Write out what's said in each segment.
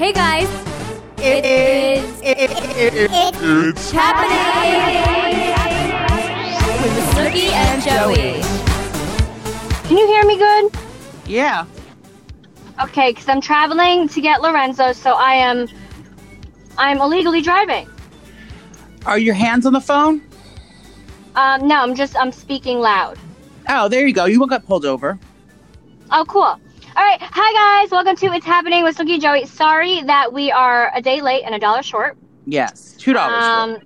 Hey guys, It is. it it it it's happening with Snooki and Joey. Can you hear me good? Yeah. Okay, because I'm traveling to get Lorenzo, so I am I'm illegally driving. Are your hands on the phone? Um, no, I'm just I'm speaking loud. Oh, there you go. You won't get pulled over. Oh, cool. All right, hi guys, welcome to It's Happening with Snooki Joey. Sorry that we are a day late and a dollar short. Yes. Two dollars. Um,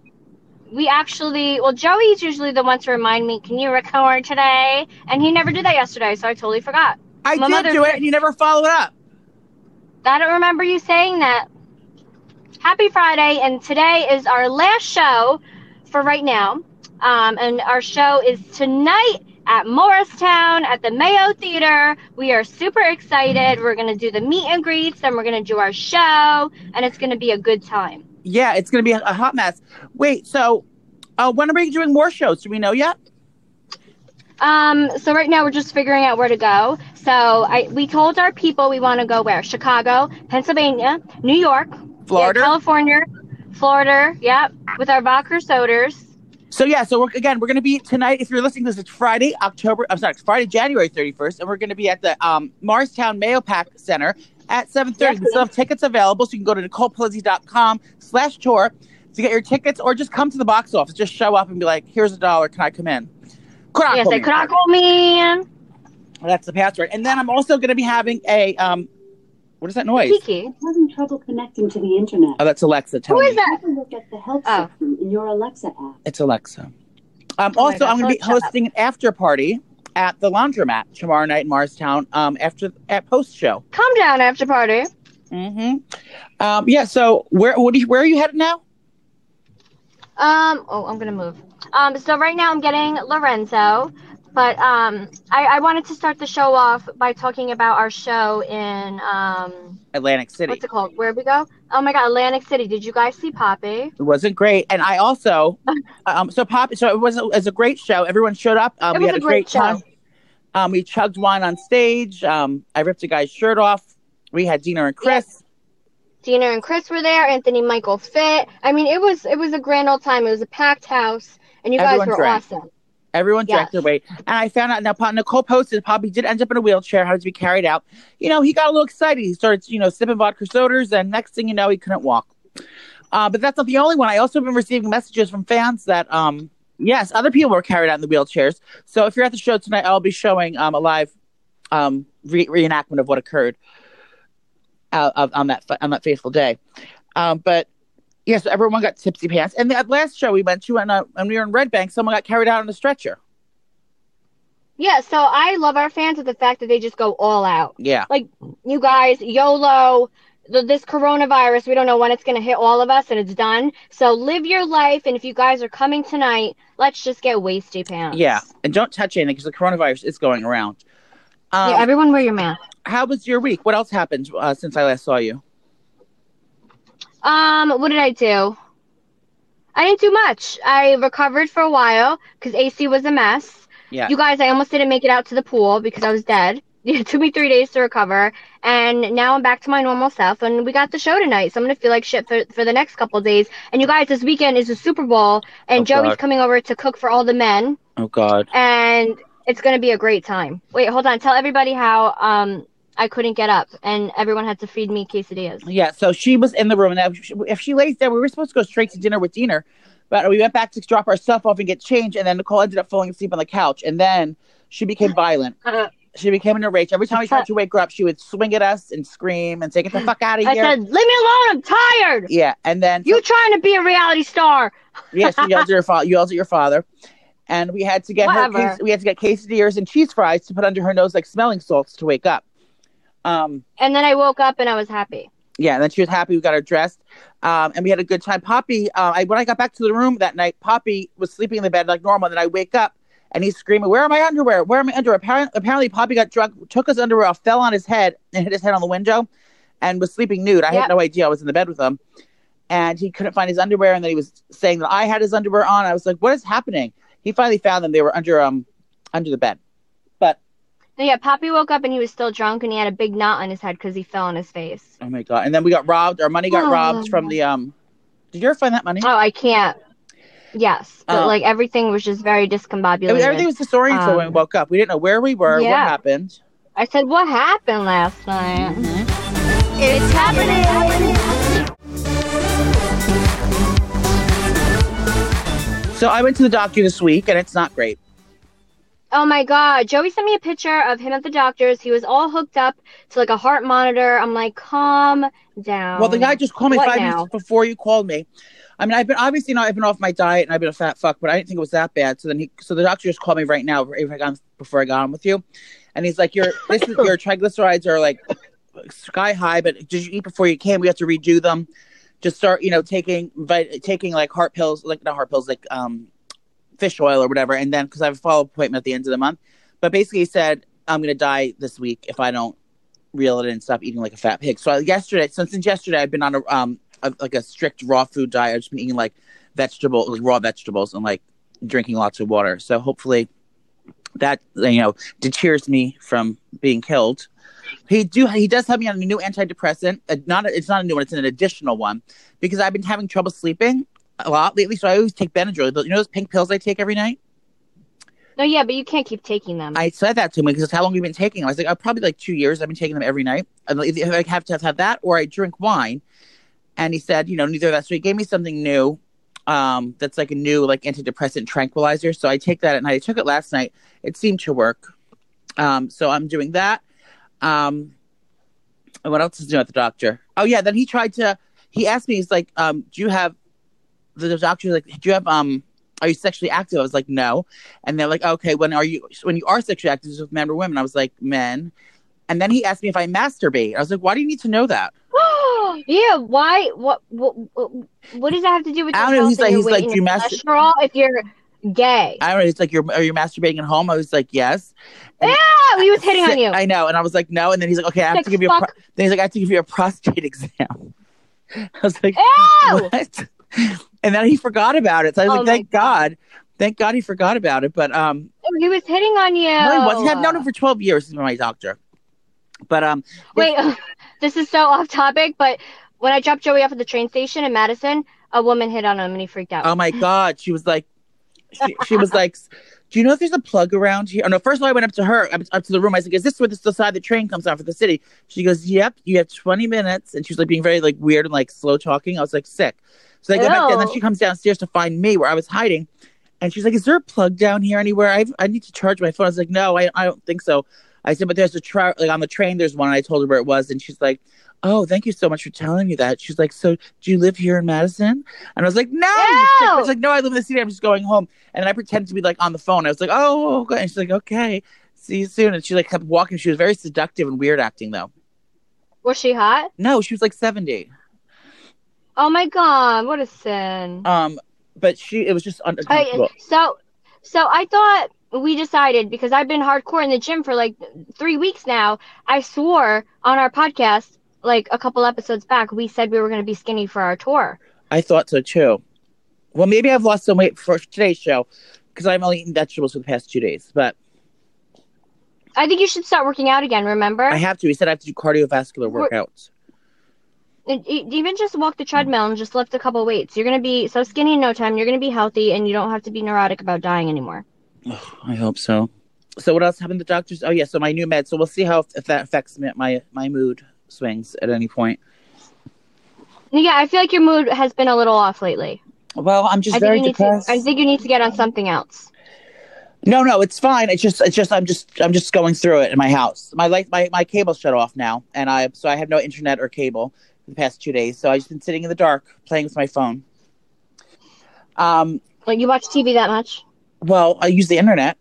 we actually, well, Joey's usually the one to remind me, can you record today? And he never did that yesterday, so I totally forgot. I my did do it, and you never followed up. I don't remember you saying that. Happy Friday, and today is our last show for right now. Um, and our show is tonight at Morristown at the Mayo Theater. We are super excited. We're going to do the meet and greets, then we're going to do our show, and it's going to be a good time. Yeah, it's going to be a, a hot mess. Wait, so uh, when are we doing more shows? Do we know yet? Um, so right now we're just figuring out where to go. So I we told our people we want to go where? Chicago, Pennsylvania, New York, Florida? yeah, California, Florida. Yep, with our vodka sodas. So yeah, so we're, again, we're going to be tonight. If you're listening to this, it's Friday, October. I'm sorry, it's Friday, January 31st, and we're going to be at the um, Morristown Mayo PAC Center at 7:30. Yes, we still have tickets available, so you can go to nicolepolizzi.com slash tour to get your tickets, or just come to the box office. Just show up and be like, "Here's a dollar. Can I come in?" Could I Yes, come I in? could not call me That's the password. And then I'm also going to be having a um, what is that noise? Kiki. I'm having trouble connecting to the internet. Oh, that's Alexa. Tell Who me. is that? Take a look at the help Oh. section in your Alexa app. It's Alexa. Um, Oh also, God, I'm going to be shut up. hosting an after party at the Laundromat tomorrow night in Morristown. Um, after at post show. Calm down after party. Mm-hmm. Um, yeah. So where what do you, where are you headed now? Um. Oh, I'm gonna move. Um. So right now I'm getting Lorenzo, but um, I, I wanted to start the show off by talking about our show in um, Atlantic City. what's it called? Where we go? Oh my God, Atlantic City. Did you guys see Poppy? It wasn't great, and I also um, so Poppy. So it was a, it was a great show. Everyone showed up. Um, It we was had a great show. time. Um, we chugged wine on stage. Um, I ripped a guy's shirt off. We had Deena and Chris. Deena and Chris were there. Anthony Michael Fit. I mean, it was it was a grand old time. It was a packed house, and you guys were drank. awesome. Everyone Yes. their weight. And I found out now, Nicole posted Poppy did end up in a wheelchair, had to be carried out. You know, he got a little excited. He started, you know, sipping vodka sodas, and next thing you know, he couldn't walk. Uh, but that's not the only one. I also have been receiving messages from fans that, um, yes, other people were carried out in the wheelchairs. So if you're at the show tonight, I'll be showing um, a live um, re- reenactment of what occurred uh, of, on that on that fateful day. Um, but yeah, so everyone got tipsy pants. And the last show we went to, and uh, when we were in Red Bank, someone got carried out on a stretcher. Yeah, so I love our fans with the fact that they just go all out. Yeah. Like you guys, YOLO. The, this coronavirus, we don't know when it's going to hit all of us, and it's done. So live your life, and if you guys are coming tonight, let's just get wasty pants. Yeah, and don't touch anything because the coronavirus is going around. Um, yeah, everyone wear your mask. how was your week? What else happened uh, since I last saw you? Um, what did I do? I didn't do much. I recovered for a while because AC was a mess. Yeah, You guys, I almost didn't make it out to the pool because I was dead. It took me three days to recover, and now I'm back to my normal self. And we got the show tonight, so I'm gonna feel like shit for, for the next couple of days. And you guys, this weekend is the Super Bowl, and Oh, Joey's God. coming over to cook for all the men, oh God. and it's gonna be a great time. Wait, hold on. Tell everybody how um I couldn't get up, and everyone had to feed me quesadillas. Yeah, so she was in the room, and if she, if she lays there, we were supposed to go straight to dinner with Deena, but we went back to drop our stuff off and get changed, and then Nicole ended up falling asleep on the couch, and then she became violent. She became in a rage. Every time we tried to wake her up, she would swing at us and scream and say, "Get the fuck out of here!" I said, "Leave me alone. I'm tired. yeah, and then You trying to be a reality star?" yes, you yelled at your father. You yelled at your father, and we had to get her. Whatever. Ques- we had to get quesadillas and cheese fries to put under her nose like smelling salts to wake up. Um, And then I woke up and I was happy. yeah, and then she was happy. We got her dressed, um, and we had a good time. Poppy, uh, I when I got back to the room that night, Poppy was sleeping in the bed like normal. And then I wake up. And he's screaming, "Where are my underwear? Where are my underwear?" Apparently, apparently, Poppy got drunk, took his underwear off, fell on his head, and hit his head on the window, and was sleeping nude. I Yep. had no idea I was in the bed with him, and he couldn't find his underwear. And then he was saying that I had his underwear on. I was like, "What is happening?" He finally found them. They were under um under the bed. But yeah, Poppy woke up and he was still drunk and he had a big knot on his head because he fell on his face. Oh my god! And then we got robbed. Our money got Oh. robbed from the um. Did you ever find that money? Oh, I can't. Yes, but Oh. like everything was just very discombobulated. mean, everything was disoriented when we Um, woke up. We didn't know where we were, what happened. I said, "What happened last night?" It's happening. So I went to the doctor this week, and it's not great. Oh my god, Joey sent me a picture of him at the doctor's. He was all hooked up to like a heart monitor. I'm like, calm down. Well, the guy just called me What five now? minutes before you called me. I mean, I've been obviously you know I've been off my diet and I've been a fat fuck, but I didn't think it was that bad. So then he, so the doctor just called me right now before I got, before I got on with you, and he's like, "Your this is your triglycerides are like sky high, but did you eat before you came? We have to redo them. Just start, you know, taking vit- taking like heart pills, like not heart pills, like um fish oil or whatever, and then because I have a follow up appointment at the end of the month. But basically, he said I'm gonna die this week if I don't reel it in and stop eating like a fat pig. So I, yesterday, so since yesterday, I've been on a um a, like a strict raw food diet. I've just been eating like vegetable, like raw vegetables, and like drinking lots of water. So hopefully, that you know deters me from being killed. He do he does have me on a new antidepressant. Uh, not a, it's not a new one; it's an additional one because I've been having trouble sleeping a lot lately. So I always take Benadryl. But You know those pink pills I take every night. No, yeah, but you can't keep taking them. I said that to him because how long have you been taking them? I was like, oh, probably like two years. I've been taking them every night. And I have to have that or I drink wine. And he said, you know, neither of that. So he gave me something new. Um, that's like a new like antidepressant tranquilizer. So I take that at night. I took it last night. It seemed to work. Um, so I'm doing that. Um, and what else is new at the doctor? Oh yeah, then he tried to. He asked me, he's like, um, do you have? The doctor was like, do you have um? Are you sexually active? I was like, no. And they're like, okay, when are you? When you are sexually active, is with men or women? I was like, men. And then he asked me if I masturbate. I was like, why do you need to know that? yeah, why? What, what? What does that have to do with? I don't know, he's like- he's like, and you cholesterol if you're gay? I don't know. It's like, you're are you masturbating at home? I was like, yes. And- yeah, he was hitting on you. I know, and I was like, no. And then he's like, okay, I have Like, to give you. A pro- then he's like, I have to give you a prostate exam. I was like, Ew! what? And then he forgot about it. So I was Oh like, thank God. Thank God he forgot about it. But um, He was hitting on you. no, he wasn't. I've known him for twelve years. He's my doctor. But um, Wait, this is so off topic, but when I dropped Joey off at the train station in Madison, a woman hit on him and he freaked out. Oh my god, she was like, she, she was like, do you know if there's a plug around here? Oh no, first of all, I went up to her, up, up to the room. I was like, is this where the, the side the train comes on for the city? She goes, yep. You have 20 minutes, and she was like being very like weird and like slow talking. I was like sick. So I go back there, and then she comes downstairs to find me where I was hiding, and she's like, is there a plug down here anywhere? I I need to charge my phone. I was like, no, I I don't think so. I said, but there's a tra- like on the train. There's one. And I told her where it was, and she's like. Oh, thank you so much for telling me that. She's like, so do you live here in Madison? And I was like, no. I was like, no, I live in the city. I'm just going home. And then I pretended to be like on the phone. I was like, oh, oh, oh, okay. And she's like, okay, see you soon. And she like kept walking. She was very seductive and weird acting though. Was she hot? No, she was like 70. Oh my god, what a sin. Um, but she, it was just Hey, uncomfortable. so, so I thought we decided because I've been hardcore in the gym for like three weeks now. I swore on our podcast, like a couple episodes back, we said we were going to be skinny for our tour. I thought so too. Well, maybe I've lost some weight for today's show because I'm only eating vegetables for the past two days. But I think you should start working out again. Remember, I have to. He said I have to do cardiovascular workouts. Even just walk the treadmill and just lift a couple weights. You're going to be so skinny in no time. You're going to be healthy, and you don't have to be neurotic about dying anymore. I hope so. So what else happened? to The doctors. Oh yeah. So my new med. So we'll see how if that affects me, my my mood swings at any point. Yeah, I feel like your mood has been a little off lately. Well, I'm just I very think you need depressed. to. I think you need to get on something else. No, no, it's fine. It's just, it's just, I'm just, I'm just going through it in my house. My light, my, my cable shut off now, and I, so I have no internet or cable the past two days. So I've just been sitting in the dark playing with my phone. Um, Like you watch TV that much? well, I use the internet.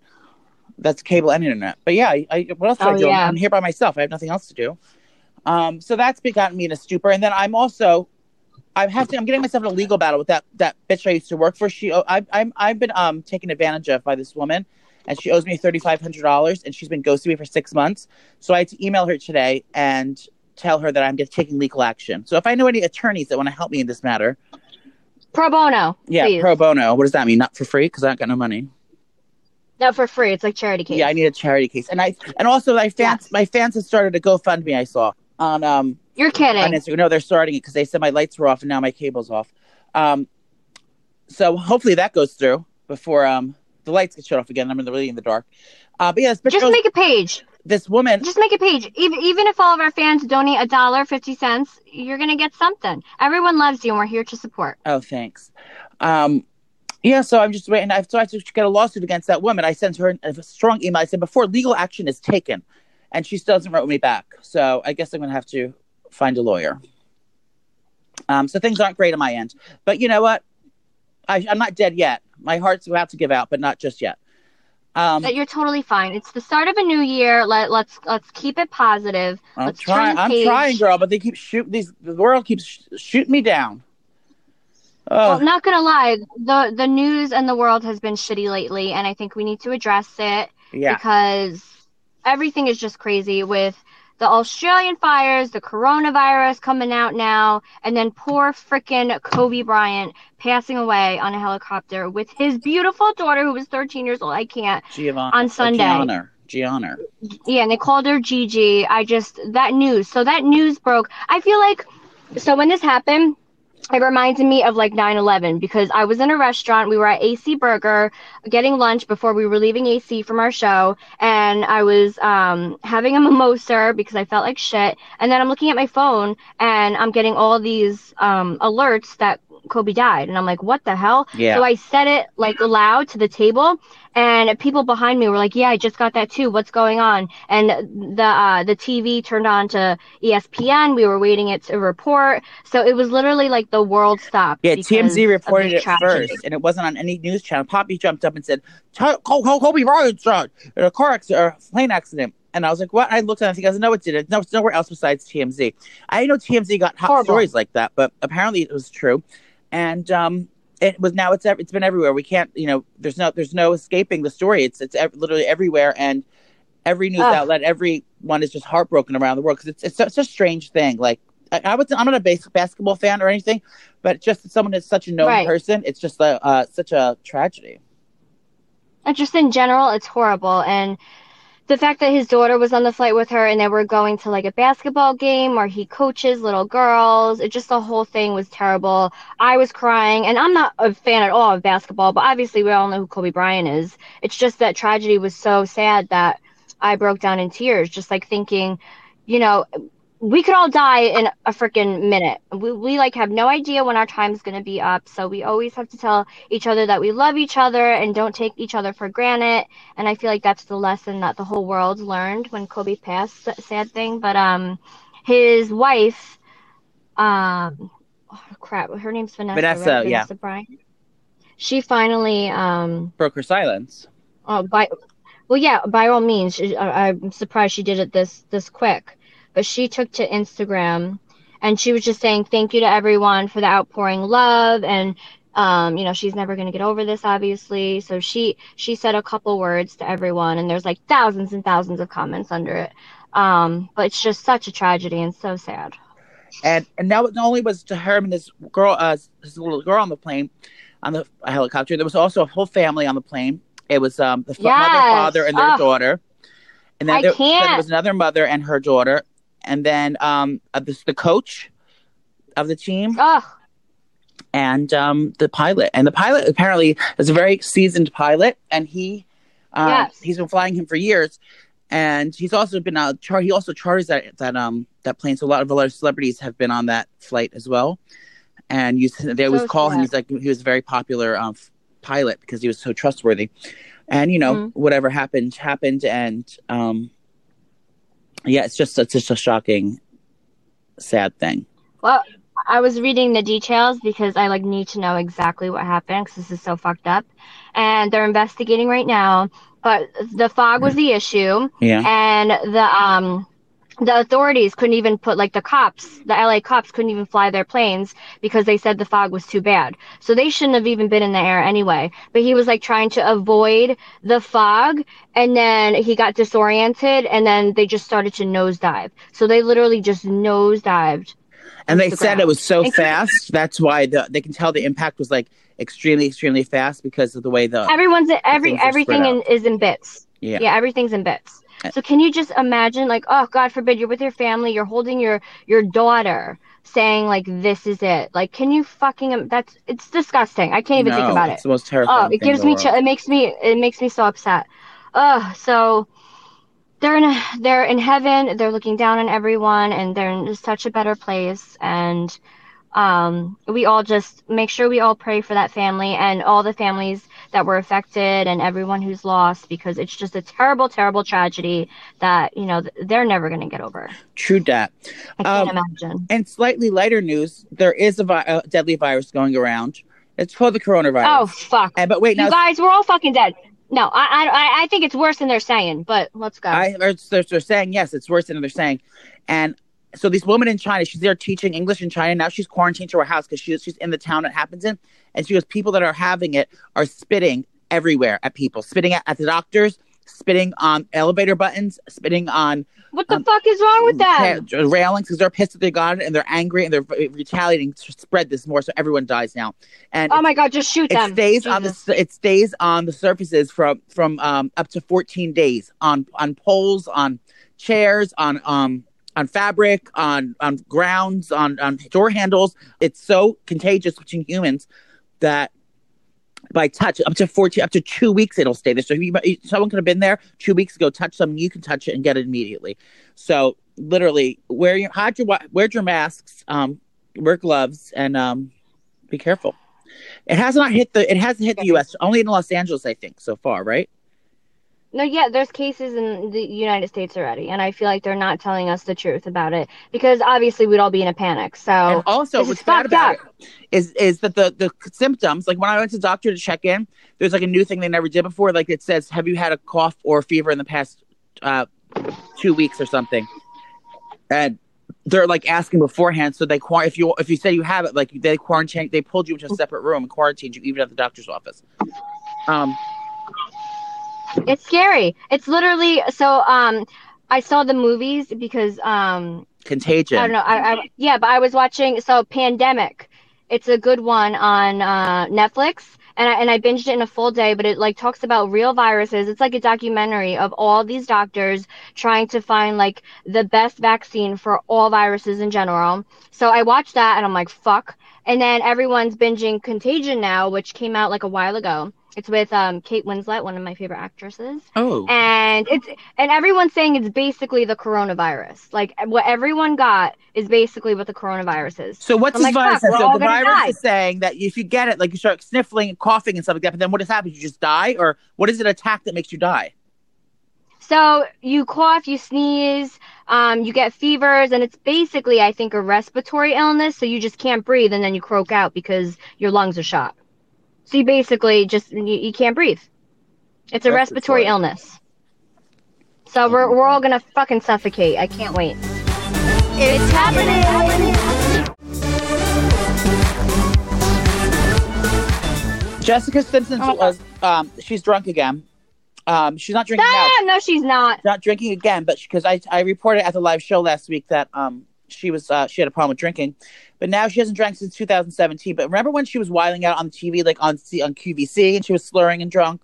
That's cable and internet. But yeah, I, I what else do I Oh, do? yeah. I'm here by myself. I have nothing else to do. Um, so that's gotten me in a stupor. And then I'm also, I have to. I'm getting myself in a legal battle with that that bitch I used to work for. She, oh, I, I'm, I've been um taken advantage of by this woman, and she owes me thirty five hundred dollars, and she's been ghosting me for six months. So I had to email her today and tell her that I'm just taking legal action. So if I know any attorneys that want to help me in this matter, Pro bono. yeah, please. pro bono. What does that mean? Not for free because I don't got no money. No, for free. It's like charity case. Yeah, I need a charity case, and I and also my fans Yes. my fans have started a GoFundMe. I saw on um You're kidding. on Instagram. No, they're starting it because they said my lights were off and now my cable's off. Um, so hopefully that goes through before um the lights get shut off again. I'm in the really in the dark. Uh, but yes, but Just make a page. This woman. Just make a page. Even even if all of our fans donate a dollar fifty cents, you're gonna get something. Everyone loves you, and we're here to support. Oh, thanks. Um, yeah, so I'm just waiting. I've so I have to get a lawsuit against that woman. I sent her a strong email. I said before legal action is taken, and she still hasn't wrote me back. So I guess I'm gonna have to find a lawyer. Um, so things aren't great on my end, but you know what? I, I'm not dead yet. My heart's about to give out, but not just yet. Um, That you're totally fine. It's the start of a new year. Let let's let's keep it positive. I'm let's trying. I'm page. trying, girl, but they keep shooting. These the world keeps sh- shooting me down. Well, Oh, not gonna lie, the the news and the world has been shitty lately, and I think we need to address it yeah. because everything is just crazy with the Australian fires, the coronavirus coming out now, and then poor frickin' Kobe Bryant passing away on a helicopter with his beautiful daughter who was 13 years old. I can't. Giovanna, on Sunday. Gianna, Gianna. Yeah, and they called her Gigi. I just that news. So that news broke. I feel like so when this happened, it reminded me of like 9/11 because I was in a restaurant. We were at AC Burger getting lunch before we were leaving AC from our show, and I was um having a mimosa because I felt like shit. And then I'm looking at my phone and I'm getting all these um alerts that Kobe died, and I'm like, what the hell? Yeah. So I said it like loud to the table, and people behind me were like, "Yeah, I just got that too. What's going on?" And the uh, the TV turned on to ESPN. We were waiting it to report, so it was literally like the world stopped. Yeah, TMZ reported it tragedy. first, and it wasn't on any news channel. Poppy jumped up and said, "Col- Col- Col- "Kobe Bryant's died in a car accident or a plane accident." And I was like, "What?" I looked at it. I said, "No, it didn't. No, it's nowhere else besides TMZ." I know TMZ got hot Horrible. stories like that, but apparently it was true. And um, it was now it's it's been everywhere. We can't, you know, there's no there's no escaping the story. It's it's ev- literally everywhere, and every news Ugh. outlet, everyone is just heartbroken around the world because it's it's such a strange thing. Like I, I would, I'm not a base, basketball fan or anything, but just someone is such a known Right. person, it's just a uh, such a tragedy. And just in general, it's horrible. And the fact that his daughter was on the flight with her and they were going to like a basketball game where he coaches little girls, it just the whole thing was terrible. I was crying, and I'm not a fan at all of basketball, but obviously we all know who Kobe Bryant is. It's just that tragedy was so sad that I broke down in tears, just like thinking, you know, we could all die in a freaking minute. We, we like have no idea when our time's going to be up. So we always have to tell each other that we love each other and don't take each other for granted. And I feel like that's the lesson that the whole world learned when Kobe passed. Sad thing, but um, his wife, um, oh crap, her name's Vanessa. Vanessa, right? yeah. Vanessa Bryant. She finally um Broke her silence. Oh, by well, yeah, by all means. I, I'm surprised she did it this this quick, but she took to Instagram, and she was just saying thank you to everyone for the outpouring love, and um, you know, she's never gonna get over this, obviously. So she she said a couple words to everyone, and there's like thousands and thousands of comments under it. Um, but it's just such a tragedy and so sad. And and now it not only was to her and this girl, uh, this little girl on the plane, on the helicopter. There was also a whole family on the plane. It was um the fa- mother, father, and their Ugh. daughter. And then there, then there was another mother and her daughter, and then um uh, this, the coach of the team Ugh, and um the pilot. And the pilot apparently is a very seasoned pilot, and he um, Yes. he's been flying him for years. And he's also been uh, char- he also charters that that um that plane. So a lot of a lot of celebrities have been on that flight as well. And you, they always So call him. He's like he was a very popular um, f- pilot because he was so trustworthy. And you know Mhm. whatever happened happened, and um, yeah, it's just it's just a shocking, sad thing. Well, I was reading the details because I like need to know exactly what happened because this is so fucked up, and they're investigating right now. But the fog was the issue, Yeah, and the um the authorities couldn't even put like the cops, the LA cops couldn't even fly their planes because they said the fog was too bad. So they shouldn't have even been in the air anyway. But he was like trying to avoid the fog and then he got disoriented and then they just started to nosedive. So they literally just nosedived. And they said Instagram. it was so And- fast. That's why the they can tell the impact was like extremely, extremely fast because of the way the everyone's every everything in, is in bits. yeah. Yeah, everything's in bits. So can you just imagine, like, oh God forbid, you're with your family, you're holding your your daughter, saying like, "This is it." Like, can you fucking? That's it's disgusting. I can't even think No, about It's it. the most terrifying. Oh, it gives me chill. It makes me it makes me so upset. Oh, So they're in a, they're in heaven. They're looking down on everyone, and they're in such a better place. And um, we all just make sure we all pray for that family and all the families that were affected and everyone who's lost because it's just a terrible, terrible tragedy that you know they're never going to get over. True that. I can't Um, imagine. And slightly lighter news: there is a, vi- a deadly virus going around. It's called the coronavirus. Oh fuck! And, but wait, now You guys, we're all fucking dead. No, I, I, I think it's worse than they're saying. But let's go. I they're, they're, they're saying yes, it's worse than they're saying. And so this woman in China, she's there teaching English in China. Now she's quarantined to her house because she's she's in the town it happens in. And she goes, people that are having it are spitting everywhere at people, spitting at, at the doctors, spitting on elevator buttons, spitting on what the um, fuck is wrong with that ra- railings because they're pissed that they got it and they're angry and they're retaliating to spread this more so everyone dies now. And Oh my god, just shoot it them. stays on the it stays on the surfaces from from um up to 14 days on on poles on chairs on um on fabric on on grounds on on door handles it's so contagious between humans that by touch up to 14 up to two weeks it'll stay there so if you, someone could have been there two weeks ago touch something you can touch it and get it immediately so literally wear your hide your wear your masks um wear gloves and um be careful it has not hit the. It hasn't hit the U.S. Only in Los Angeles, I think, so far, right? No, yeah, there's cases in the United States already, and I feel like they're not telling us the truth about it because obviously we'd all be in a panic. So and also, what's bad about up. it is is that the the symptoms. Like when I went to the doctor to check in, there's like a new thing they never did before. Like it says, "Have you had a cough or fever in the past uh, two weeks or something?" And they're like asking beforehand, so they if you if you say you have it, like they quarantine, they pulled you into a separate room and quarantined you, even at the doctor's office. Um, it's scary. It's literally so. Um, I saw the movies because um, contagion. I don't know. I, I yeah, but I was watching so Pandemic. It's a good one on uh, Netflix, and I and I binged it in a full day. But it like talks about real viruses. It's like a documentary of all these doctors trying to find like the best vaccine for all viruses in general. So I watched that, and I'm like, fuck. And then everyone's binging Contagion now, which came out like a while ago. It's with um, Kate Winslet, one of my favorite actresses Oh, and it's and everyone's saying it's basically the coronavirus. Like what everyone got is basically what the coronavirus is. So what's this like, virus? so the virus die. is saying that if you get it, like you start sniffling and coughing and stuff like that. But then what has happened? You just die, or what is it attack that makes you die? So you cough, you sneeze, um, you get fevers, and it's basically, I think, a respiratory illness. So you just can't breathe, and then you croak out because your lungs are shot. So you basically just you, you can't breathe. It's a respiratory, Respiratory. illness. So we're we're all gonna fucking suffocate. I can't wait. It's happening. Jessica Simpson Oh was um she's drunk again. Um, she's not drinking now. Ah, no, she's not. Not drinking again, but because I I reported at the live show last week that um she was uh, she had a problem with drinking, but now she hasn't drank since 2017. But remember when she was wiling out on TV like on C- on QVC and she was slurring and drunk,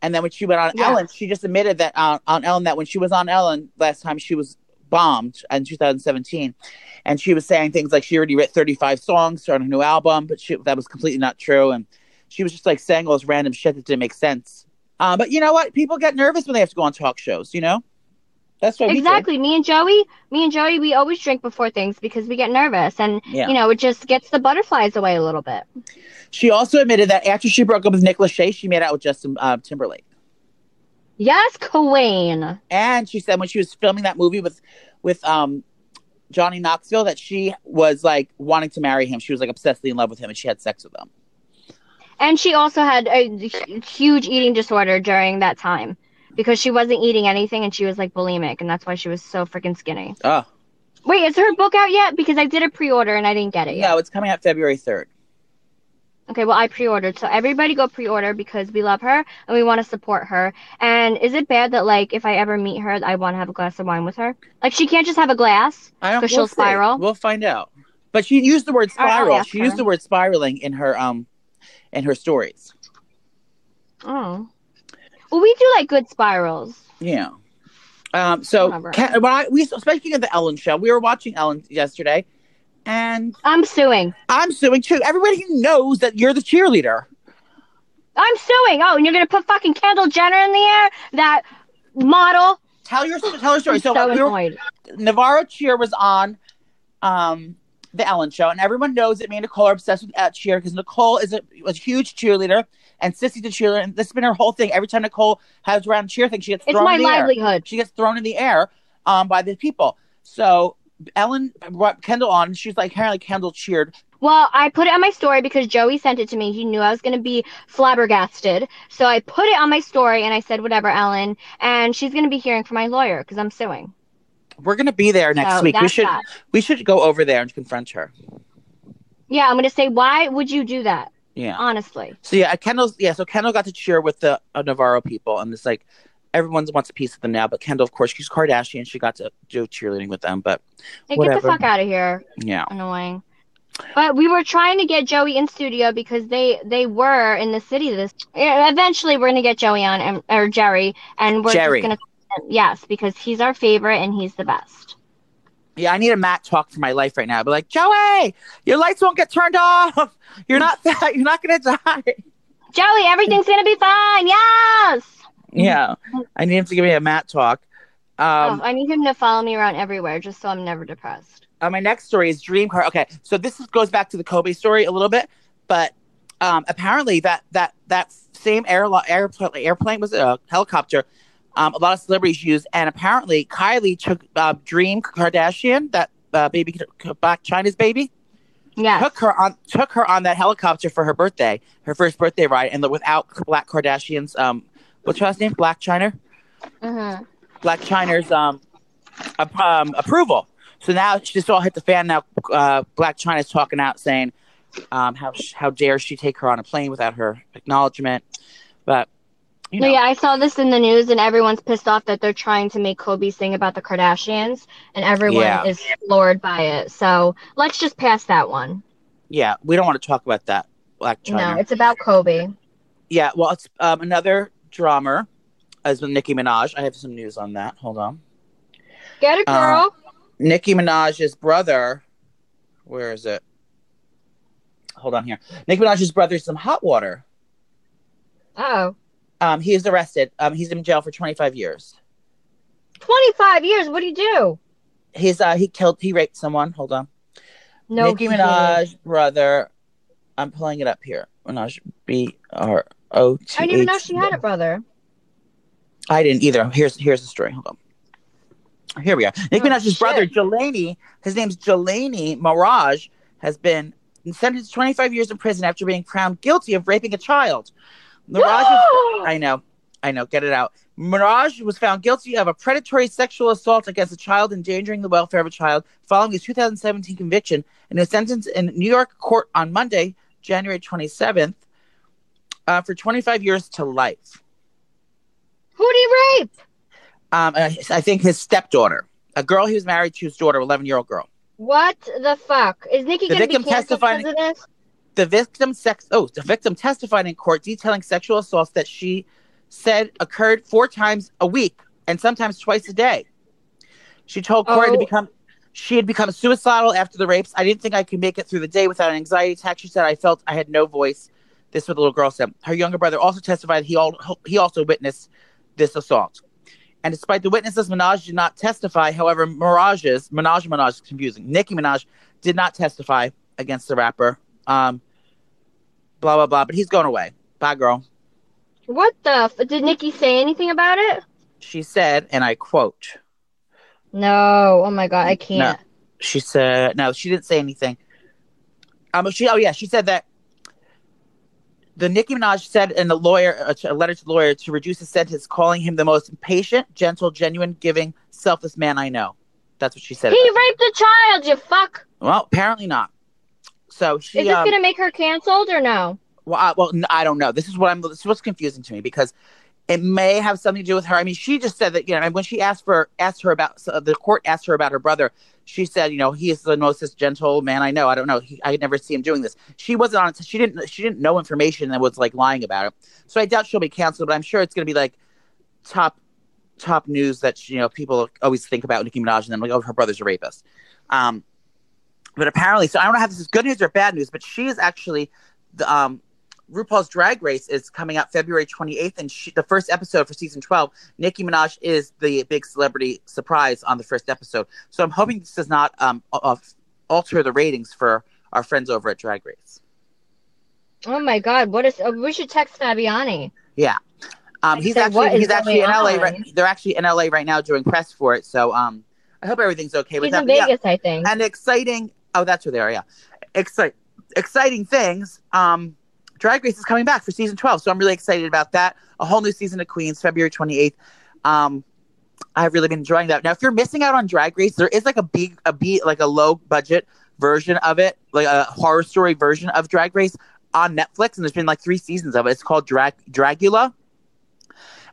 and then when she went on Yeah. Ellen, she just admitted that uh, on Ellen that when she was on Ellen last time she was bombed in 2017, and she was saying things like she already wrote 35 songs on her new album, but she, that was completely not true, and she was just like saying all this random shit that didn't make sense. Um, but you know what? People get nervous when they have to go on talk shows. You know, that's what we. Exactly. Me and Joey, me and Joey, we always drink before things because we get nervous, and Yeah. you know, it just gets the butterflies away a little bit. She also admitted that after she broke up with Nick Lachey, she made out with Justin uh, Timberlake. Yes, Queen. And she said when she was filming that movie with with um Johnny Knoxville that she was like wanting to marry him. She was like obsessively in love with him and she had sex with him. And she also had a huge eating disorder during that time because she wasn't eating anything and she was like bulimic, and that's why she was so freaking skinny. Oh. Wait, is her book out yet? Because I did a pre-order and I didn't get it yet. No, it's coming out February 3rd. Okay, well, I pre-ordered, so everybody go pre-order because we love her and we want to support her. And is it bad that like if I ever meet her, I want to have a glass of wine with her? Like she can't just have a glass. Because we'll she'll spiral? We'll find out. But she used the word All right, I'll spiral. She her. used the word spiraling in her um in her stories. Oh. Well, we do like good spirals. Yeah. Um. So. Ca- when I we speaking of the Ellen show, we were watching Ellen yesterday, and I'm suing. I'm suing too. Everybody knows that you're the cheerleader. I'm suing. Oh, and you're gonna put fucking Kendall Jenner in the air? That model? Tell your tell your story. So, so we were, annoyed. Navarro Cheer was on um the Ellen show, and everyone knows that me and Nicole are obsessed with uh, cheer because Nicole is a was a huge cheerleader, and Sissy's a cheerleader, and this has been her whole thing. Every time Nicole has around cheer thing, she gets It's thrown my in the air. It's my livelihood. She gets thrown in the air um by the people. So Ellen brought Kendall on, and she's like, apparently Kendall cheered. Well, I put it on my story because Joey sent it to me. He knew I was going to be flabbergasted. So I put it on my story and I said, whatever, Ellen. And she's going to be hearing from my lawyer because I'm suing. We're gonna be there next So week. We should that. we should go over there and confront her. Yeah, I'm going to say, why would you do that? Yeah. Honestly. So yeah, Kendall's yeah. So Kendall got to cheer with the uh, Navarro people, and it's like everyone wants a piece of them now. But Kendall, of course, she's Kardashian. She got to do cheerleading with them. But Hey, get the fuck out of here. yeah, Annoying. But we were trying to get Joey in studio because they they were in the city this. Eventually, we're gonna get Joey on and or Jerry, and we're Jerry. just gonna yes because he's our favorite and he's the best. Yeah. I need a Matt talk for my life right now. I'd be like, Joey, your lights won't get turned off. You're not you're not gonna die. Joey, everything's gonna be fine. Yes. Yeah, I need him to give me a Matt talk. Um, oh, I need him to follow me around everywhere just so I'm never depressed. uh, my next story is Dream Car. Okay, so this is- goes back to the Kobe story a little bit, but um, apparently that that that same airline airplane airplane was a helicopter. Um, a lot of celebrities use, and apparently Kylie took uh, Dream Kardashian, that uh, baby, Blac Chyna's baby, Yeah, took her on took her on that helicopter for her birthday, her first birthday ride, and without Black Kardashian's um, what's her last name? Blac Chyna. hmm Blac Chyna's um, ap- um approval. So now she just all hit the fan. Now uh, Blac Chyna's talking out, saying um, how how dare she take her on a plane without her acknowledgement. But you know, yeah, I saw this in the news, and everyone's pissed off that they're trying to make Kobe sing about the Kardashians, and everyone Yeah. is floored by it. So let's just pass that one. yeah, we don't want to talk about that. Blac Chyna. No, it's about Kobe. Yeah, well, it's um, another drummer as with Nicki Minaj. I have some news on that. Hold on. Get it, Uh, girl. Nicki Minaj's brother. Where is it? Hold on here. Nicki Minaj's brother is some hot water. oh. Um, he is arrested. Um, he's in jail for 25 years. 25 years. What do you do? He's uh, he killed, he raped someone. Hold on. No. Nicki. Minaj brother. I'm pulling it up here. Minaj B R O T. I didn't even know she had a brother. I didn't either. Here's here's the story. Hold on. Here we are. Nicki Oh, Minaj's shit. brother, Jelani, his name's Jelani Maraj, has been sentenced to 25 years in prison after being found guilty of raping a child. Maraj, is- I know, I know, get it out. Maraj was found guilty of a predatory sexual assault against a child, endangering the welfare of a child, following his 2017 conviction and his sentence in New York court on Monday, January 27th, uh, for 25 years to life. Who did he rape? um, I think his stepdaughter, a girl he was married to, his daughter, eleven year old girl. What the fuck? Is Nicki The gonna be victim canceled testified- of this? The victim sex oh the victim testified in court detailing sexual assaults that she said occurred four times a week and sometimes twice a day. She told court to Oh. become she had become suicidal after the rapes. I didn't think I could make it through the day without an anxiety attack. She said I felt I had no voice. This is what the little girl said. Her younger brother also testified he all he also witnessed this assault. And despite the witnesses, Minaj did not testify. However, Maraj's Minaj Minaj is confusing. Nicki Minaj did not testify against the rapper. Um, blah blah blah. But he's going away. Bye, girl. What the? F- did Nicki say anything about it? She said, and I quote. No. Oh my god, I can't. She said, no, she didn't say anything. Um, she, oh yeah, she said that the Nicki Minaj said in the lawyer, a, a letter to the lawyer to reduce his sentence, calling him the most patient, gentle, genuine, giving, selfless man I know. That's what she said. He raped a child. You fuck. Well, apparently not. So she, Is this um, gonna make her canceled or no? well, I, well, I don't know. This is what I'm. This is what's confusing to me because it may have something to do with her. I mean, she just said that you know, and when she asked for asked her about so the court asked her about her brother, she said, you know, he is the most gentle man I know. I don't know. He, I never see him doing this. She wasn't on. She didn't. She didn't know information and was like lying about it. So I doubt she'll be canceled. But I'm sure it's going to be like top top news that you know people always think about Nicki Minaj and then like, oh, her brother's a rapist. Um, but apparently, so I don't know if this is good news or bad news, but she is actually the um RuPaul's Drag Race is coming out February 28th, and she, the first episode for season 12, Nicki Minaj is the big celebrity surprise on the first episode. So I'm hoping this does not um, alter the ratings for our friends over at Drag Race. Oh my God! What is? Uh, we should text Fabiani. Yeah, um, he's said, actually he's actually in LA. Right, they're actually in LA right now doing press for it. So um, I hope everything's okay with He's that. in But yeah, Vegas, I think. and exciting. Oh, that's where they are. Yeah, exciting things. Um, Drag Race is coming back for season twelve, so I'm really excited about that. A whole new season of Queens, February 28th. Um, I've really been enjoying that. Now, if you're missing out on Drag Race, there is like a big, a beat, like a low budget version of it, like a horror story version of Drag Race on Netflix, and there's been like three seasons of it. It's called Drag Dragula,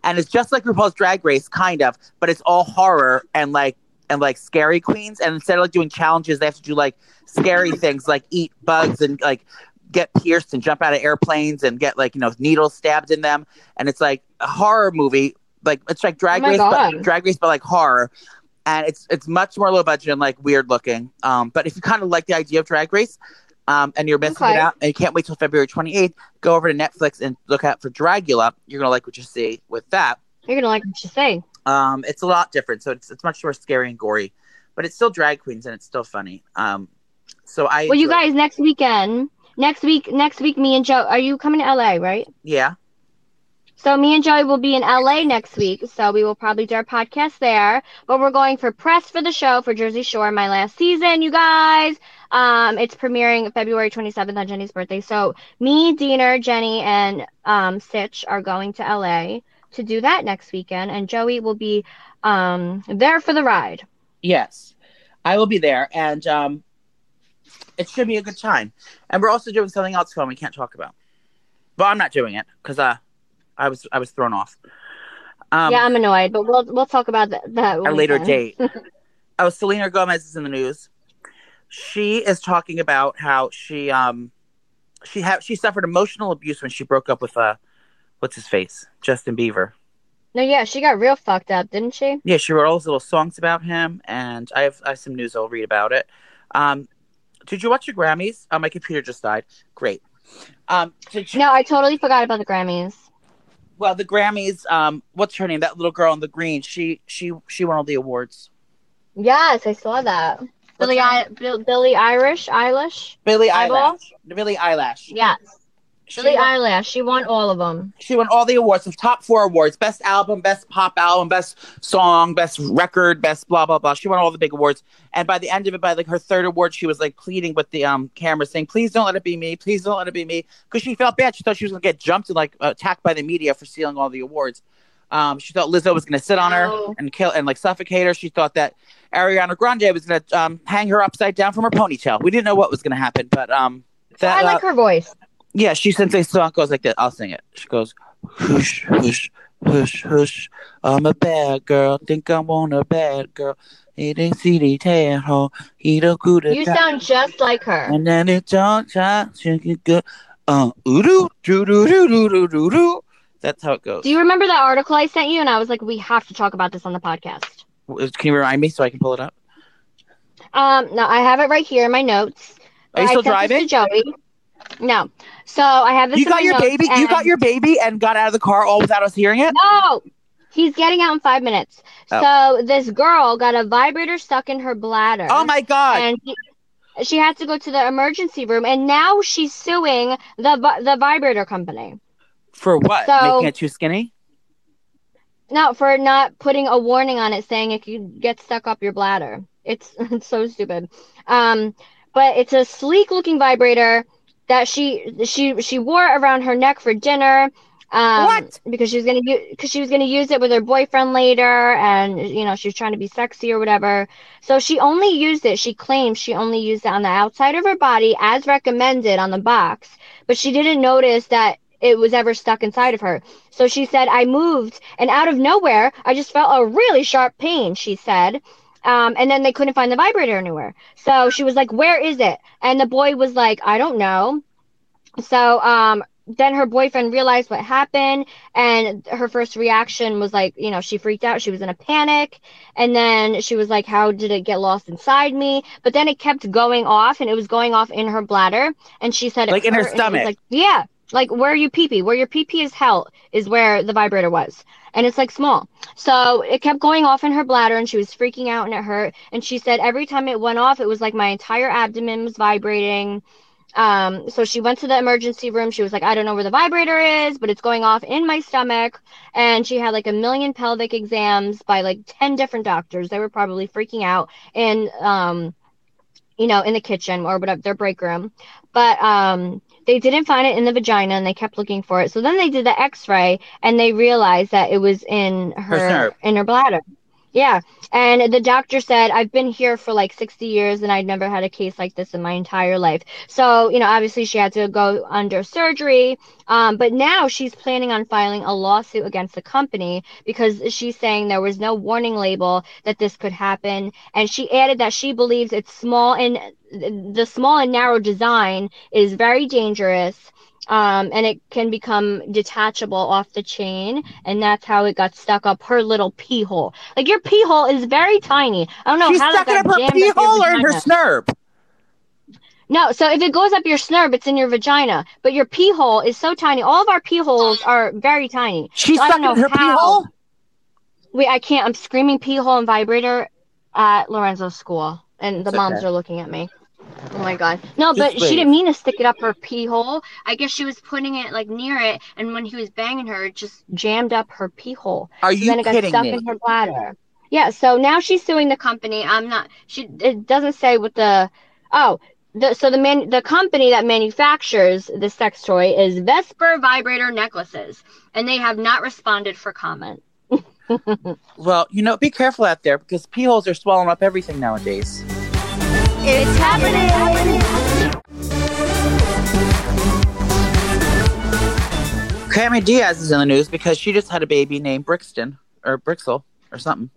and it's just like RuPaul's Drag Race, kind of, but it's all horror and like and like scary queens. And instead of like doing challenges, they have to do like scary things, like eat bugs and like get pierced and jump out of airplanes and get like you know needles stabbed in them. And it's like a horror movie, like it's like Drag Oh Race, but Drag Race, but like horror. And it's it's much more low budget and like weird looking. Um, but if you kind of like the idea of Drag Race, um, and you're missing Okay. it out, and you can't wait till February 28th, go over to Netflix and look out for Dragula. You're gonna like what you see with that. You're gonna like what you say. Um, it's a lot different, so it's it's much more scary and gory, but it's still drag queens and it's still funny. Um, so I Well, you guys, next weekend, next week, next week, me and Joe, are you coming to LA, right? yeah, So me and Joey will be in LA next week, so we will probably do our podcast there. But we're going for press for the show for Jersey Shore, my last season, you guys. Um, it's premiering February 27th on Jenni's birthday. So me, Deena, Jenny, and um, Sitch are going to LA to do that next weekend, and Joey will be um there for the ride. yes, I will be there, and um, it should be a good time. And we're also doing something else fun we can't talk about. But I'm not doing it because uh, I was I was thrown off. Um, yeah, I'm annoyed, but we'll we'll talk about that, that a later date. oh, Selena Gomez is in the news. She is talking about how she um she had she suffered emotional abuse when she broke up with uh what's his face Justin Bieber. No, yeah, she got real fucked up, didn't she? Yeah, she wrote all those little songs about him, and I have I have some news I'll read about it. Um, did you watch the Grammys? Oh, my computer just died. Great. Um, did you, No, I totally forgot about the Grammys. well, the Grammys. Um, what's her name? That little girl in the green. She she she won all the awards. Yes, I saw that. Billy, I, Bill, Billy Irish, Eilish. Billie Eyeball? Eilish. Billie Eilish. Yes, Billie won- Eilish. She won all of them. She won all the awards, the top four awards: best album, best pop album, best song, best record, best blah blah blah. She won all the big awards, and by the end of it, by like her third award, she was like pleading with the um camera, saying, "Please don't let it be me. Please don't let it be me," because she felt bad. She thought she was gonna get jumped and like attacked by the media for stealing all the awards. Um, she thought Lizzo was gonna sit on her Oh. and kill and like suffocate her. She thought that Ariana Grande was gonna um hang her upside down from her ponytail. We didn't know what was gonna happen, but um. That, I uh, like her voice yeah, she sings a song goes like that. I'll sing it. She goes, whoosh, whoosh, whoosh, whoosh. I'm a bad girl. Think I'm on a bad girl. You sound just like her. And then it's all good. Uh, doo doo doo doo doo doo doo. That's how it goes. Do you remember that article I sent you? And I was like, we have to talk about this on the podcast. Can you remind me so I can pull it up? Um, no, I have it right here in my notes. Are you still driving? Joey. No. So I have this. You got your notes, baby. You got your baby and got out of the car all without us hearing it. No, he's getting out in five minutes. Oh. So this girl got a vibrator stuck in her bladder. Oh my god! And she, she had to go to the emergency room, and now she's suing the the vibrator company. For what? So- Making it too skinny? No, for not putting a warning on it saying it could get stuck up your bladder. It's it's so stupid. Um, but it's a sleek looking vibrator that she she she wore around her neck for dinner. Um, What? Because she was gonna use because she was gonna use it with her boyfriend later, and you know she was trying to be sexy or whatever. So she only used it. She claims she only used it on the outside of her body as recommended on the box, but she didn't notice that it was ever stuck inside of her. So she said, I moved and out of nowhere, I just felt a really sharp pain, she said. Um, and then they couldn't find the vibrator anywhere. So she was like, Where is it? And the boy was like, I don't know. So um, then her boyfriend realized what happened and her first reaction was like you know she freaked out she was in a panic and then she was like how did it get lost inside me but then it kept going off and it was going off in her bladder and she said Like in her stomach. like yeah like where you pee pee where your pee pee is held is where the vibrator was and it's like small so it kept going off in her bladder and she was freaking out and it hurt and she said every time it went off it was like my entire abdomen was vibrating um, so she went to the emergency room. She was like, I don't know where the vibrator is, but it's going off in my stomach. And she had like a million pelvic exams by like 10 different doctors. They were probably freaking out and, um, you know, in the kitchen or whatever, their break room. But um, they didn't find it in the vagina and they kept looking for it. So then they did the x ray and they realized that it was in her, nerve. in her bladder. Yeah. And the doctor said, I've been here for like 60 years and I'd never had a case like this in my entire life. So, you know, obviously she had to go under surgery. Um, but now she's planning on filing a lawsuit against the company because she's saying there was no warning label that this could happen. And she added that she believes it's small and the small and narrow design is very dangerous um, and it can become detachable off the chain, and that's how it got stuck up her little pee hole. Like your pee hole is very tiny. I don't know She's how stuck it up her pee hole or in her snurb. No, so if it goes up your snurb, it's in your vagina. But your pee hole is so tiny. All of our pee holes are very tiny. She's So stuck in her pee hole. Wait, I can't. I'm screaming pee hole and vibrator at Lorenzo's school, and the It's moms okay. are looking at me. Oh my god. No, Just but wait. she didn't mean to stick it up her pee hole. I guess she was putting it like near it, and when he was banging her, it just jammed up her pee hole. Are So you then it got stuck me? in her bladder. Yeah, so now she's suing the company. I'm not. She. It doesn't say what the. Oh, the so the man the company that manufactures the sex toy is Vesper Vibrator Necklaces, and they have not responded for comment. Well, you know, be careful out there because pee holes are swallowing up everything nowadays. It's happening. Cameron Diaz is in the news because she just had a baby named Brixton or Brixel or something.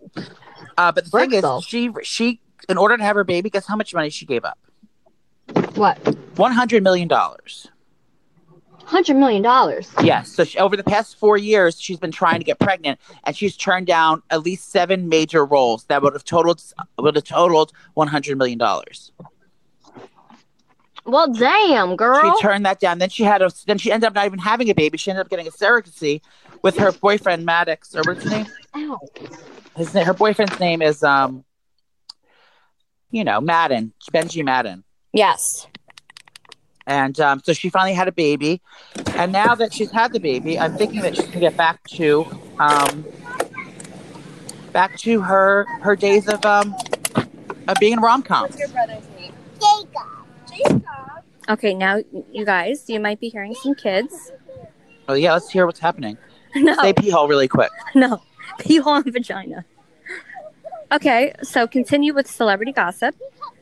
Uh, but the thing is, she she in order to have her baby, guess how much money she gave up? What? One hundred million dollars. Hundred million dollars. Yes. So she, over the past four years, she's been trying to get pregnant, and she's turned down at least seven major roles that would have totaled would have totaled one hundred million dollars. Well, damn, girl. She turned that down. Then she had a. Then she ended up not even having a baby. She ended up getting a surrogacy with her boyfriend Maddox, or what's his name? Ow. His name, her boyfriend's name is um, you know, Madden, Benji Madden. Yes. And um, so she finally had a baby, and now that she's had the baby, I'm thinking that she gonna get back to um, back to her her days of um, of being in rom coms. Okay, now you guys, you might be hearing some kids. Oh yeah, let's hear what's happening. No, Say pee hole really quick. no, pee hole and vagina. Okay, so continue with celebrity gossip.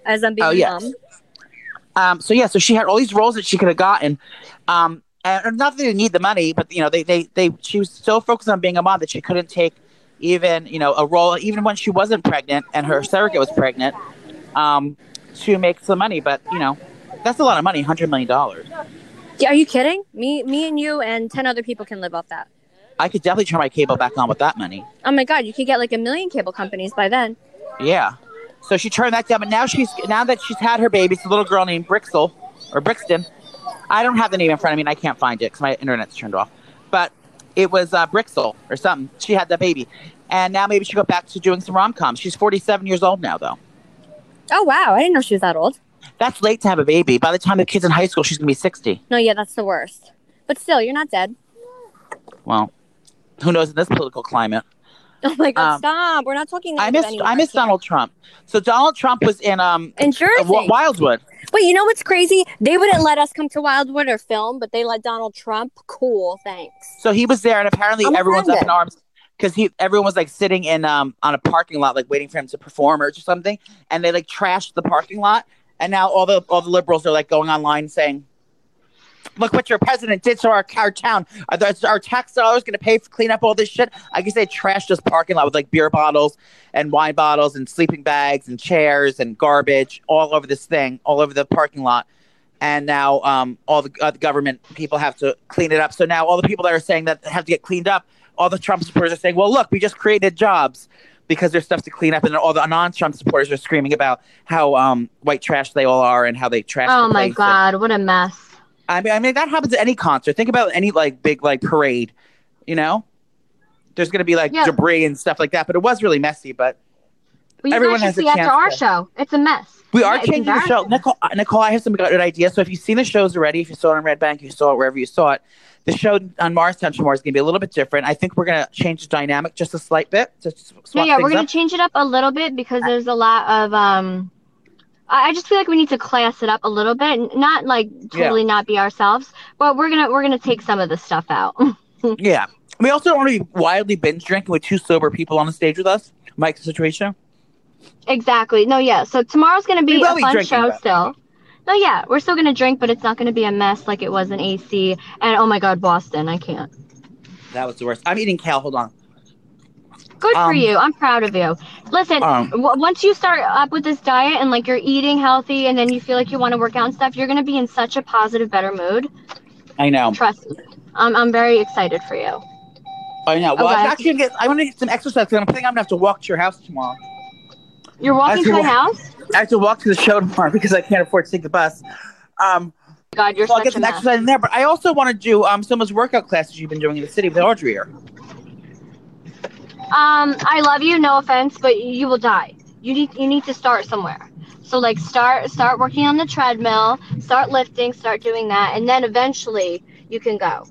As I'm being Oh, yes. mum. Um, so yeah, so she had all these roles that she could have gotten. Um, and not that they need the money, but you know, they, they, they, she was so focused on being a mom that she couldn't take even, you know, a role, even when she wasn't pregnant and her surrogate was pregnant, um, to make some money. But you know, that's a lot of money, hundred million dollars. Yeah, Are you kidding? Me, me, and you, and ten other people can live off that. I could definitely turn my cable back on with that money. Oh my god, you could get like a million cable companies by then. Yeah. So she turned that down, but now she's now that she's had her baby, it's a little girl named Brixel or Brixton. I don't have the name in front of me, and I can't find it because my internet's turned off. But it was uh, Brixel or something. She had that baby, and now maybe she go back to doing some rom coms. She's forty-seven years old now, though. Oh wow, I didn't know she was that old. That's late to have a baby. By the time the kid's in high school, she's gonna be sixty. No, yeah, that's the worst. But still, you're not dead. Well, who knows in this political climate? Oh my god, Um, stop! We're not talking. I miss. I miss. Donald Trump. So Donald Trump was in um in Jersey. Wi- Wildwood. Wait, you know what's crazy? They wouldn't let us come to Wildwood or film, but they let Donald Trump. Cool, thanks. So he was there, and apparently I'm everyone's up in arms because he everyone was like sitting in um on a parking lot, like waiting for him to perform or something, and they like trashed the parking lot. And now all the all the liberals are like going online saying, look what your president did to our, our town. Are those, our tax dollars going to pay for clean up all this shit? I guess they trashed this parking lot with like beer bottles and wine bottles and sleeping bags and chairs and garbage all over this thing, all over the parking lot. And now um, all the, uh, the government people have to clean it up. So now all the people that are saying that have to get cleaned up, all the Trump supporters are saying, well, look, we just created jobs because there's stuff to clean up. And all the non-Trump supporters are screaming about how um, white trash they all are and how they trash. Oh the my place. And- god, what a mess. I mean, I mean that happens at any concert. Think about any like big like parade. You know, there's gonna be like Yeah. debris and stuff like that. But it was really messy. But Well, Everyone has a see after our to- show. It's a mess. we are Yeah, changing the show. Nicole, Nicole, I have some good ideas. So if you've seen the shows already, if you saw it on Red Bank, you saw it wherever you saw it. The show on Morristown tomorrow is going to be a little bit different. I think we're going to change the dynamic just a slight bit to swap Yeah, yeah, we're gonna up. change it up a little bit because there's a lot of um. I just feel like we need to class it up a little bit, not like totally not be ourselves, but we're gonna we're gonna take some of the stuff out. Yeah. We also don't want to be wildly binge drinking with two sober people on the stage with us. Mike's situation. exactly. No, yeah. So tomorrow's gonna be a fun show still. No, yeah, we're still gonna drink, but it's not gonna be a mess like it was in AC. And oh my God, Boston, I can't. That was the worst. I'm eating kale. Hold on. Good Um, for you. I'm proud of you. Listen, Um, w- once you start up with this diet and like you're eating healthy, and then you feel like you want to work out and stuff, you're gonna be in such a positive, better mood. I know. Trust me. I'm I'm very excited for you. I know. Well, Okay. I'm actually gonna get. I want to get some exercise. 'cause I'm thinking I'm gonna have to walk to your house tomorrow. You're walking to my well- house? I have to walk to the show tomorrow because I can't afford to take the bus. Um, God, you're so I'll get some exercise in there. But I also want to do um some of those workout classes you've been doing in the city with Audrey here. Um, I love you, no offense, but you will die. You need you need to start somewhere. So like start start working on the treadmill, start lifting, start doing that, and then eventually you can go.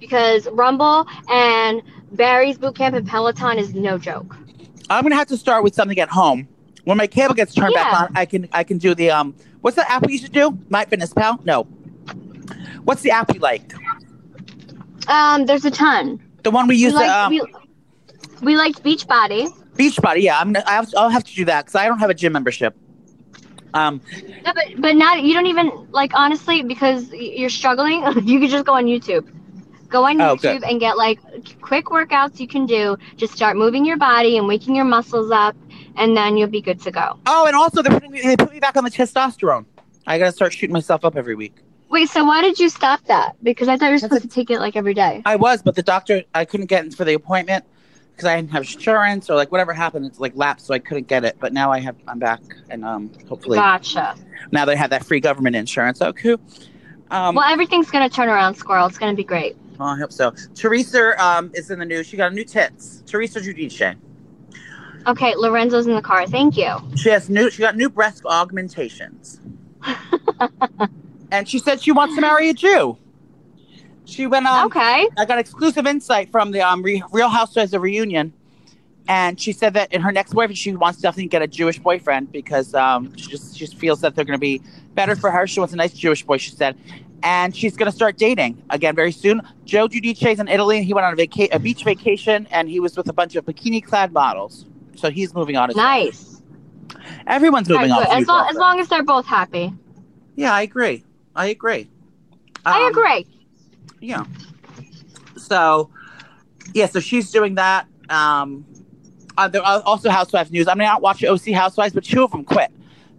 Because Rumble and Barry's boot camp and Peloton is no joke. I'm gonna have to start with something at home. When my cable gets turned back on, I can I can do the um. What's the app we used to do? My Fitness Pal? No. What's the app you like? Um, there's a ton. The one we We used to um, we, we liked Beachbody. Beachbody. Yeah, I'm. I have, I'll have to do that because I don't have a gym membership. Um, No, but but not you don't even like honestly because you're struggling. you could just go on YouTube. Go on Oh, YouTube good. and get like quick workouts you can do. Just start moving your body and waking your muscles up, and then you'll be good to go. oh, and also they put me they put me back on the testosterone. I gotta start shooting myself up every week. Wait, so why did you stop that? Because I thought you were supposed to take it like every day. I was, but the doctor I couldn't get in for the appointment because I didn't have insurance or like whatever happened. It's like lapsed, so I couldn't get it. But now I have. I'm back, and um, hopefully Gotcha. now they have that free government insurance. Cool. Um, Well, everything's gonna turn around, Squirrel. It's gonna be great. well, I hope so. Teresa um is in the news. She got a new tits. Teresa Giudice. Okay, Lorenzo's in the car. Thank you. She has new. She got new breast augmentations, and she said she wants to marry a Jew. She went on. okay. I got exclusive insight from the um, Re- Real Housewives of Reunion, and she said that in her next boyfriend, she wants to definitely get a Jewish boyfriend because um, she just she just feels that they're going to be better for her. She wants a nice Jewish boy, she said, and she's going to start dating again very soon. Joe Giudice is in Italy, and he went on a, vaca- a beach vacation, and he was with a bunch of bikini-clad models. So he's moving on. As well. Nice. Everyone's moving on. As, long, as long as they're both happy. Yeah, I agree. I agree. I Um, agree. Yeah. So, yeah, so she's doing that. Um, uh, there are also Housewives news. I mean, I don't watch OC Housewives, but two of them quit.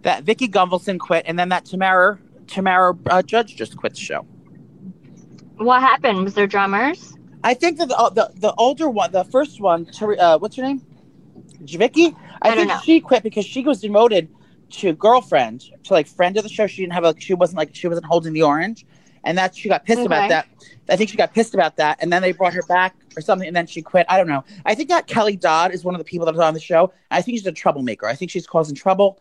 That Vicky Gunvalson quit, and then that Tamra Tamra uh, Judge just quit the show. What happened? Was there drummers? I think that the uh, the, the older one, the first one, uh, what's her name? Vicky. I, I think know. she quit because she was demoted to girlfriend, to like friend of the show. She didn't have a, she wasn't like she wasn't holding the orange, and that she got pissed Okay. about that. I think she got pissed about that, and then they brought her back or something, and then she quit. I don't know. I think that Kelly Dodd is one of the people that was on the show. I think she's a troublemaker. I think she's causing trouble.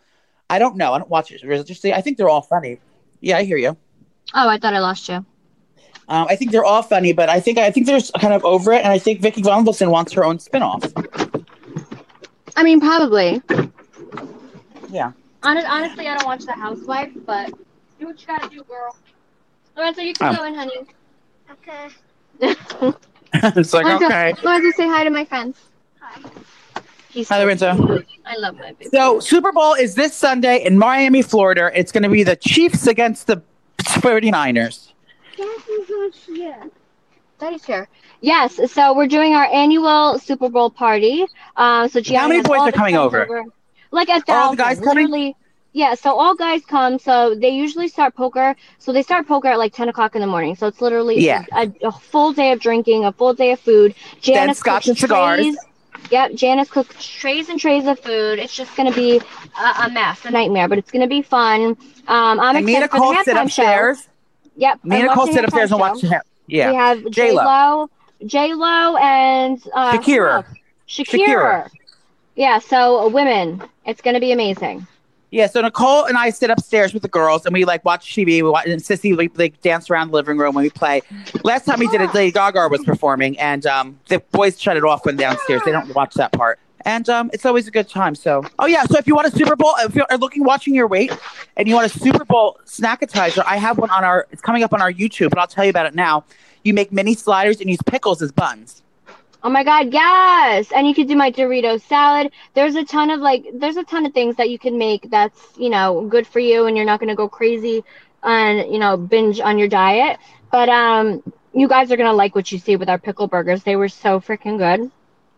I don't know. I don't watch it religiously. I think they're all funny. Yeah, I hear you. Oh, I thought I lost you. Um, I think they're all funny, but I think I think they're kind of over it, and I think Vicky Gunvalson wants her own spinoff. I mean, probably. Yeah. Honest, honestly, I don't watch The Housewife, but do what you gotta do, girl. Lorenzo, you can Um. go in, honey. Okay. it's like Lorenzo, okay. Lorenzo, say hi to my friends. Hi. He's Hi, Lorenzo. I love my baby. So Super Bowl is this Sunday in Miami, Florida. It's going to be the Chiefs against the 49ers. Daddy's here. Yes, so we're doing our annual Super Bowl party. Um, so Gianna How many has boys are coming friends over? Like a thousand. Are all the guys coming? Yeah. So all guys come. So they usually start poker. So they start poker at like ten o'clock in the morning. So it's literally Yeah. a, a full day of drinking, a full day of food. Janice scotch cooks and cigars. trays. Yep, Janice cooks trays and trays of food. It's just gonna be a, a mess, a nightmare, but it's gonna be fun. Um, I'm and excited for the Nicole sit halftime show. Yep, Me and Nicole sit the upstairs and watch him. Yeah. We have J. Lo, J Lo, and uh, Shakira. Shakira. Shakira. Yeah, so women, it's gonna be amazing. Yeah, so Nicole and I sit upstairs with the girls and we like watch TV. We watch, and Sissy we like dance around the living room when we play. Last time we did it, Lady Gaga was performing, and um, the boys shut it off when downstairs. They don't watch that part, and um, it's always a good time. So, oh yeah, so if you want a Super Bowl, if you're looking watching your weight, and you want a Super Bowl snackatizer, I have one on our. It's coming up on our YouTube, but I'll tell you about it now. You make mini sliders and use pickles as buns. Oh my god, yes! And you could do my Dorito salad. There's a ton of like, there's a ton of things that you can make that's you know good for you, and you're not gonna go crazy and you know binge on your diet. But um, you guys are gonna like what you see with our pickle burgers. They were so freaking good.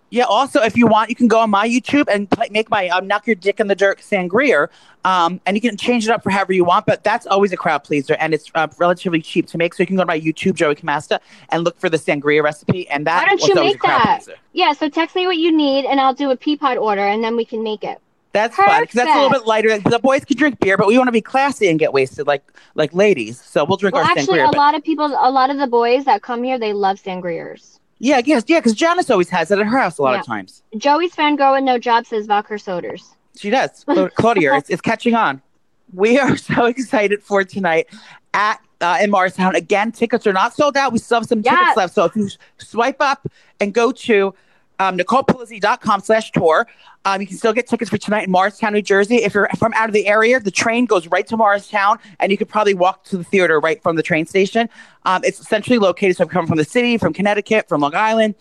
Yeah. Also, if you want, you can go on my YouTube and play, make my um, "Knock Your Dick in the Dirt" sangria, um, and you can change it up for however you want. But that's always a crowd pleaser, and it's uh, relatively cheap to make. So you can go to my YouTube, Joey Camasta, and look for the sangria recipe. And that Why don't you make that? pleaser. Yeah, so text me what you need, and I'll do a Peapod order, and then we can make it. That's fun because that's a little bit lighter. The boys can drink beer, but we want to be classy and get wasted like like ladies. So we'll drink Well, our actually, sangria. a but- lot of people, a lot of the boys that come here, they love sangriers. Yeah, yes, yeah, because Janice always has it at her house a lot Yeah. of times. Joey's fangirl with no job says vodka soders. She does. Claudia, it's, it's catching on. We are so excited for tonight at uh, in Morristown. Again, tickets are not sold out. We still have some Yes. tickets left. So if you swipe up and go to um, NicolePolizzi.com slash tour, um, you can still get tickets for tonight in Morristown, New Jersey. If you're from out of the area, the train goes right to Morristown, and you could probably walk to the theater right from the train station. Um, it's centrally located, so you come from the city, from Connecticut, from Long Island,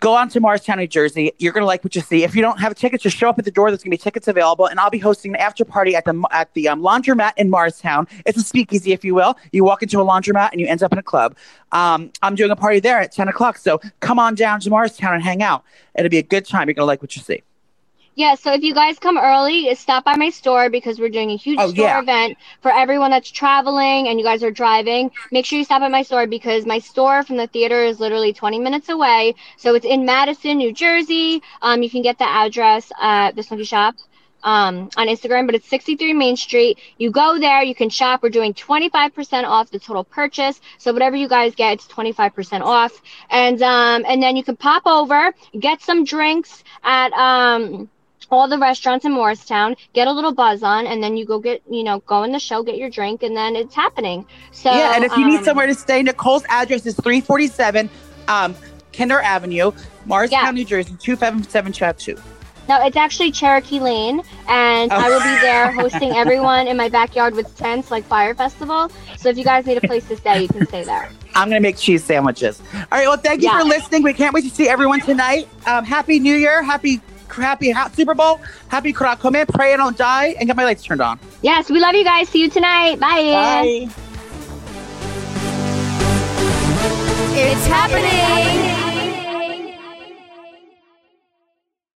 go on to Morristown, New Jersey. You're gonna like what you see. If you don't have a ticket, just show up at the door. There's gonna be tickets available, and I'll be hosting an after party at the at the um, laundromat in Morristown. It's a speakeasy, if you will. You walk into a laundromat and you end up in a club. Um, I'm doing a party there at 10 o'clock, so come on down to Morristown and hang out. It'll be a good time. You're gonna like what you see. Yeah, so if you guys come early, stop by my store because we're doing a huge Oh, store yeah. event for everyone that's traveling and you guys are driving. Make sure you stop at my store because my store from the theater is literally 20 minutes away. So it's in Madison, New Jersey. Um, you can get the address at the Snooki Shop um, on Instagram, but it's 63 Main Street. You go there, you can shop. We're doing 25% off the total purchase. So whatever you guys get, it's 25% off. And um, and then you can pop over, get some drinks at um all the restaurants in Morristown, get a little buzz on, and then you go get, you know, go in the show, get your drink, and then it's happening. So yeah, and if you need um, somewhere to stay, Nicole's address is 347 um, Kinder Avenue, Morristown, Yeah. New Jersey, 25722. No, it's actually Cherokee Lane, and Oh. I will be there hosting everyone in my backyard with tents like Fyre Festival. So if you guys need a place to stay, you can stay there. I'm gonna make cheese sandwiches. All right. Well, thank you Yeah. for listening. We can't wait to see everyone tonight. Um, happy New Year. Happy happy ha- Super Bowl. Happy Kurakome. Pray I don't die and get my lights turned on. Yes, we love you guys. See you tonight. Bye. It's happening.